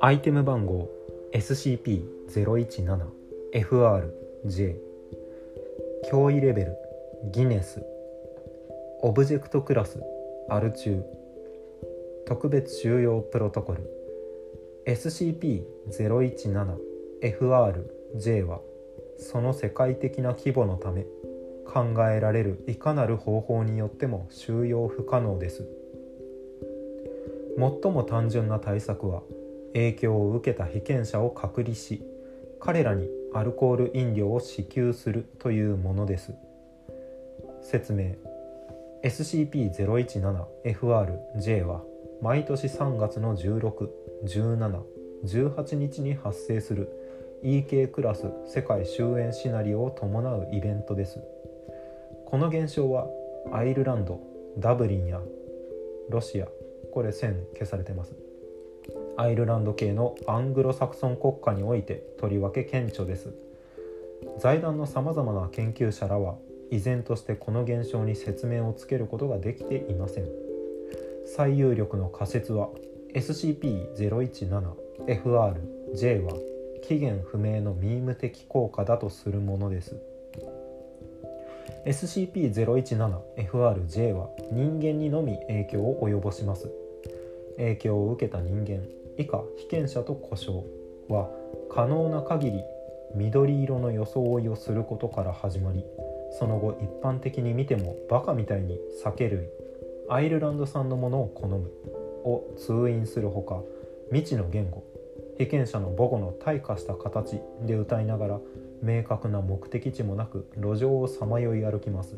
アイテム番号 SCP-017FRJ 脅威レベルギネス。オブジェクトクラスアル中特別収容プロトコル。SCP-017FRJ はその世界的な規模のため考えられるいかなる方法によっても収容不可能です。最も単純な対策は影響を受けた被験者を隔離し彼らにアルコール飲料を支給するというものです。説明。SCP-017FRJ は毎年3月の16、17、18日に発生する EK クラス世界終焉シナリオを伴うイベントです。この現象はアイルランドダブリンやロシアこれ線消されてます。アイルランド系のアングロサクソン国家においてとりわけ顕著です。財団のさまざまな研究者らは依然としてこの現象に説明をつけることができていません。最有力の仮説は SCP-017FRJ は起源不明のミーム的効果だとするものです。SCP-017FRJ は人間にのみ影響を及ぼします。影響を受けた人間以下被験者と故障は可能な限り緑色の装いをすることから始まりその後一般的に見てもバカみたいに酒類アイルランド産のものを好むを通院するほか未知の言語被験者の母語の退化した形で歌いながら明確な目的地もなく路上をさまよい歩きます。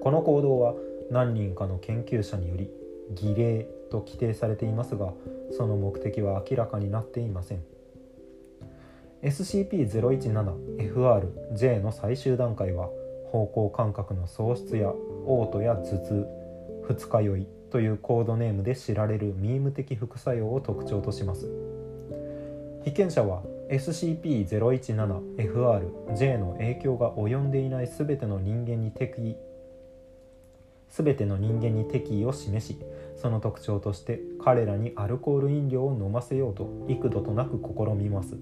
この行動は何人かの研究者により儀礼と規定されていますがその目的は明らかになっていません。SCP-017FRJ の最終段階は方向感覚の喪失や嘔吐や頭痛二日酔いというコードネームで知られるミーム的副作用を特徴とします。被験者は SCP-017FRJ の影響が及んでいない全ての人間に適宜全ての人間に適宜を示しその特徴として彼らにアルコール飲料を飲ませようと幾度となく試みます。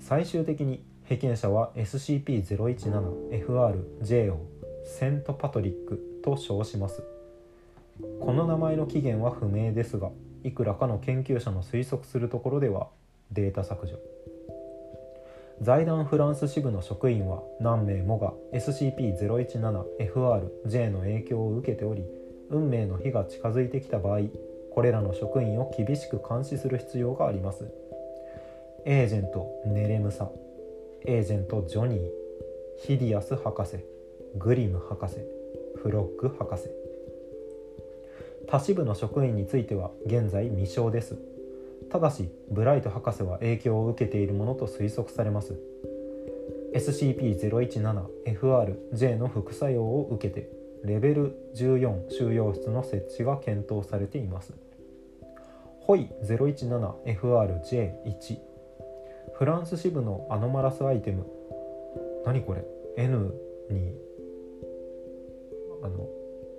最終的に被験者は SCP-017FRJ をセントパトリックと称します。この名前の起源は不明ですがいくらかの研究者の推測するところではデータ削除。財団フランス支部の職員は何名もが SCP-017FRJ の影響を受けており運命の日が近づいてきた場合これらの職員を厳しく監視する必要があります。エージェントネレムサエージェントジョニーヒディアス博士グリム博士フロッグ博士。他支部の職員については現在未詳です。ただしブライト博士は影響を受けているものと推測されます。SCP-017FRJ の副作用を受けてレベル14収容室の設置が検討されています。ホイ 017FRJ1 フランス支部のアノマラスアイテム。何これ？N にあの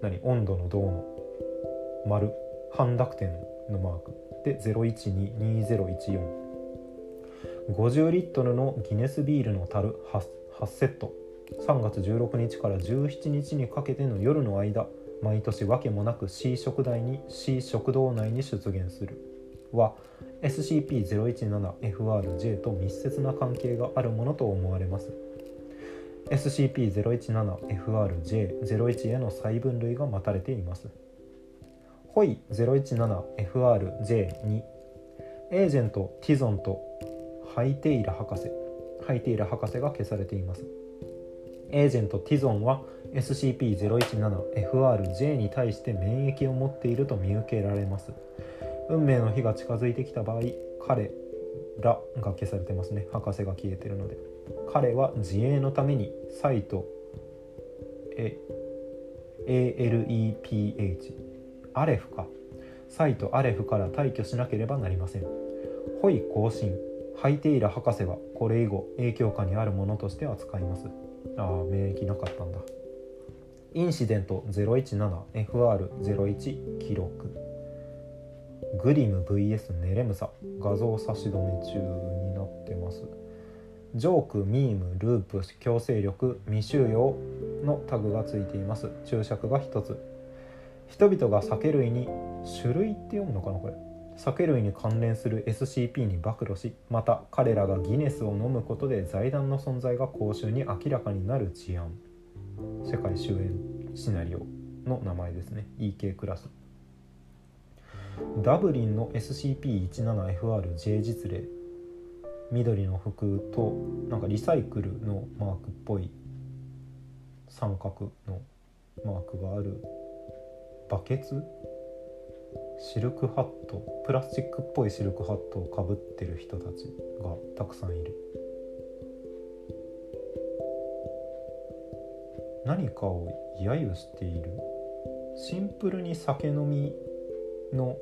何？温度の銅の丸。半濁点のマーク。で012201450リットルのギネスビールの樽 8, 8セット。3月16日から17日にかけての夜の間毎年訳もなく C 食台に C 食堂内に出現する。は SCP-017FRJ と密接な関係があるものと思われます。SCP-017FRJ01 への細分類が待たれています。ホイ 017FRJ2 エージェントティゾンとハイテイラ博士。ハイテイラ博士が消されています。エージェントティゾンは SCP-017FRJ に対して免疫を持っていると見受けられます。運命の日が近づいてきた場合彼らが消されてますね。博士が消えてるので。彼は自衛のためにサイト ALEPH アレフか。サイトアレフから退去しなければなりません。ホイ更新。ハイテイラ博士はこれ以後影響下にあるものとして扱います。ああ免疫なかったんだ。インシデント。017FR01 記録。グリム VS ネレムサ。画像差し止め中になってます。ジョークミームループ強制力未収容のタグがついています。注釈が1つ。人々が酒類に種類って読むのかなこれ。酒類に関連する SCP に暴露しまた彼らがギネスを飲むことで財団の存在が公衆に明らかになる事案。世界終焉シナリオの名前ですね。EK クラス。ダブリンの SCP-17FRJ 実例緑の服となんかリサイクルのマークっぽい三角のマークがある。バケツ？シルクハット？プラスチックっぽいシルクハットをかぶってる人たちがたくさんいる。何かを揶揄している？シンプルに酒飲みの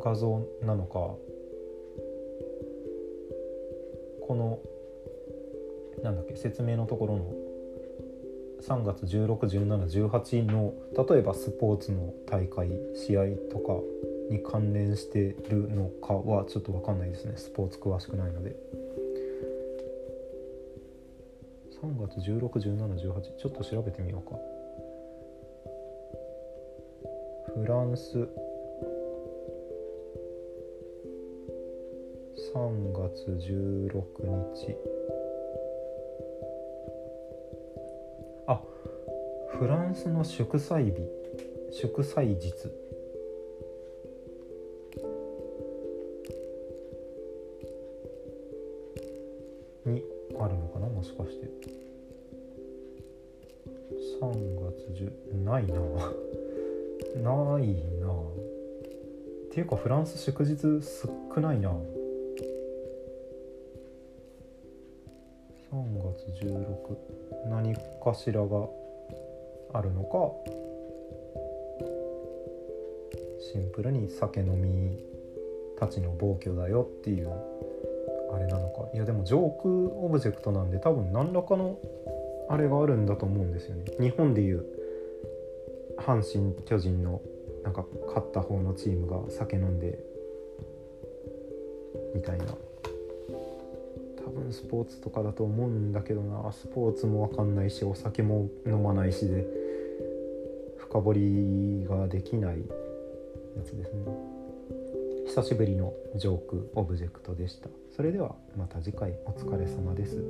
画像なのか？このなんだっけ？説明のところの3月161718の例えばスポーツの大会試合とかに関連してるのかはちょっと分かんないですね。スポーツ詳しくないので。3月161718ちょっと調べてみようか。フランス。3月16日フランスの祝祭日祝祭日。にあるのかな？もしかして。3月10ないな。ないな。っていうかフランス祝日少ないな。3月16何かしらがあるのかシンプルに酒飲みたちの暴挙だよっていうあれなのか。いやでもジョークオブジェクトなんで多分何らかのあれがあるんだと思うんですよね。日本でいう阪神・巨人のなんか勝った方のチームが酒飲んでみたいな。多分スポーツとかだと思うんだけどな。スポーツも分かんないしお酒も飲まないしで。深掘りができないやつですね。久しぶりのジョークオブジェクトでした。それではまた次回お疲れ様です。